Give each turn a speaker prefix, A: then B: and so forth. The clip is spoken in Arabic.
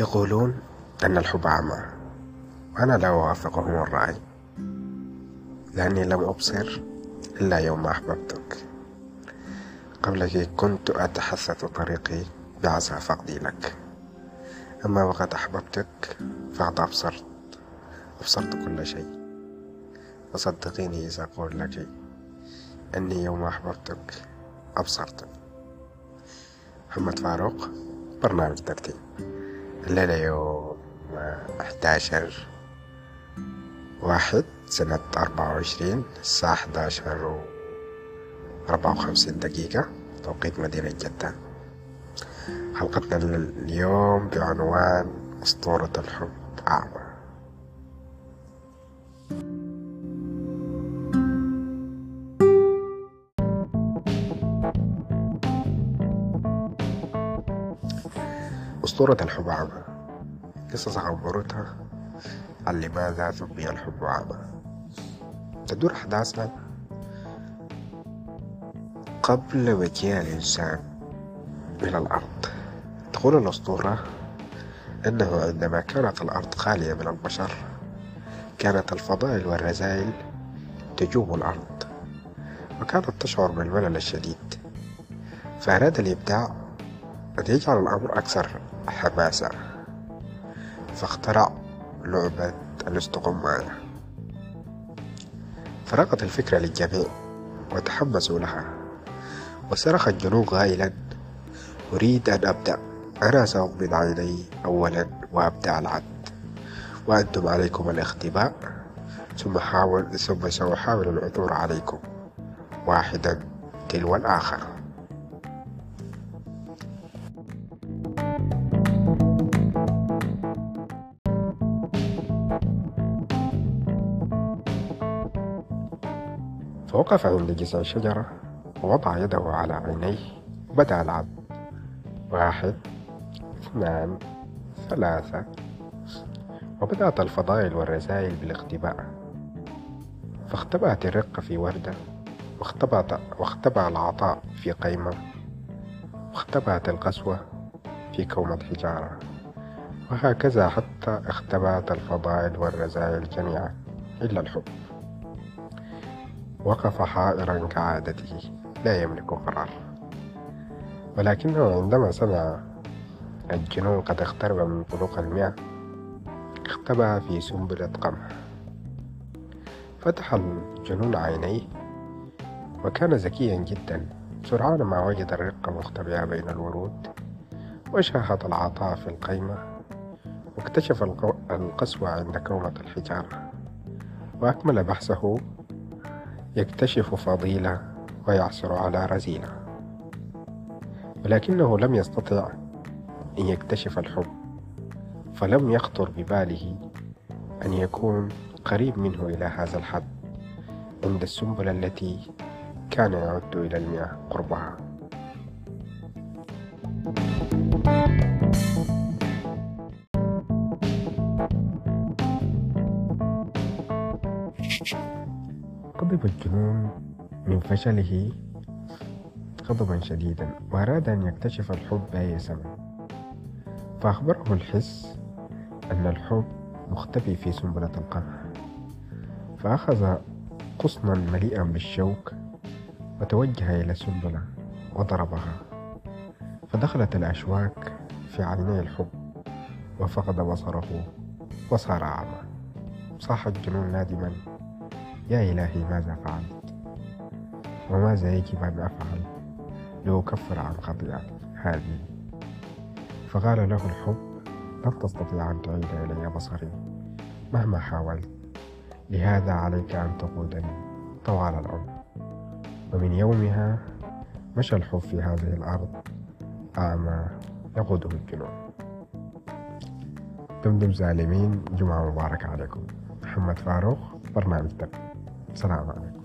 A: يقولون أن الحب أعمى وأنا لا أوافقهم الرأي لأني لم أبصر إلا يوم أحببتك. قبلك كنت أتحسس طريقي بعسى فقدي لك. أما وقد أحببتك فقد أبصرت أبصرت كل شيء. وصدقيني إذا أقول لك أني يوم أحببتك أبصرتك محمد فاروق برنامج ترتيب. الليلة يوم 11 واحد سنة أربعة وعشرين الساعة 11 و 54 دقيقة توقيت مدينة جدة. حلقتنا اليوم بعنوان أسطورة الحب أعمى. أسطورة الحب أعمى. قصص عبرتها عن لماذا سمي الحب أعمى تدور أحداثنا قبل مجيء الإنسان إلى الأرض. تقول الأسطورة أنه عندما كانت الأرض خالية من البشر كانت الفضائل والرذائل تجوب الأرض وكانت تشعر بالملل الشديد. فأراد الإبداع أن يجعل الأمر أكثر حماسة. فاخترع لعبة الاستغماية فرقت الفكرة للجميع وتحمسوا لها. وصرخ الجنون قائلا أريد أن أبدأ. أنا سأغمض عيني أولا وأبدأ العد وأنتم عليكم الاختباء. ثم حاول ثم سأحاول العثور عليكم. واحدا تلو الآخر. فوقف عند جذع الشجرة ووضع يده على عينيه وبدأ العد واحد اثنان ثلاثة. وبدأت الفضائل والرسائل بالاختباء. فاختبأت الرقة في وردة واختبأت واختبأ العطاء في قيمة واختبأت القسوة في كومة حجارة. وهكذا حتى اختبأت الفضائل والرسائل جميعا إلا الحب. وقف حائرا كعادته. لا يملك قرار. ولكنه عندما سمع الجنون قد اقترب من بلوغ المئة اختبأ في سنبلة قمح. فتح الجنون عينيه وكان ذكيا جدا. سرعان ما وجد الرقة مختبئة بين الورود وشاهد العطاء في القيمة واكتشف القسوة عند كومة الحجارة. وأكمل بحثه يكتشف فضيلة ويعثر على رزيلة ولكنه لم يستطع أن يكتشف الحب فلم يخطر بباله أن يكون قريب منه إلى هذا الحد عند السنبلة التي كان يعد إلى المياه قربها. غضب الجنون من فشله غضبا شديدا وأراد أن يكتشف الحب بأي سبب. فأخبره الحس أن الحب مختفي في سنبلة القمح فأخذ قصنا مليئا بالشوك وتوجه إلى السنبلة وضربها. فدخلت الأشواك في عيني الحب وفقد بصره وصار أعمى. صاح الجنون نادما. يا إلهي ماذا فعلت؟ وماذا يجب أن أفعل لأكفر عن خطيئتي هذه. فقال له الحب لن تستطيع أن تعيد إلي بصري. مهما حاولت لهذا عليك أن تقودني طوال العمر. ومن يومها مشى الحب في هذه الأرض أعمى يقوده الجنون دمدم زالمين جمعة مباركة عليكم. محمد فاروق. برنامج تك السلام عليكم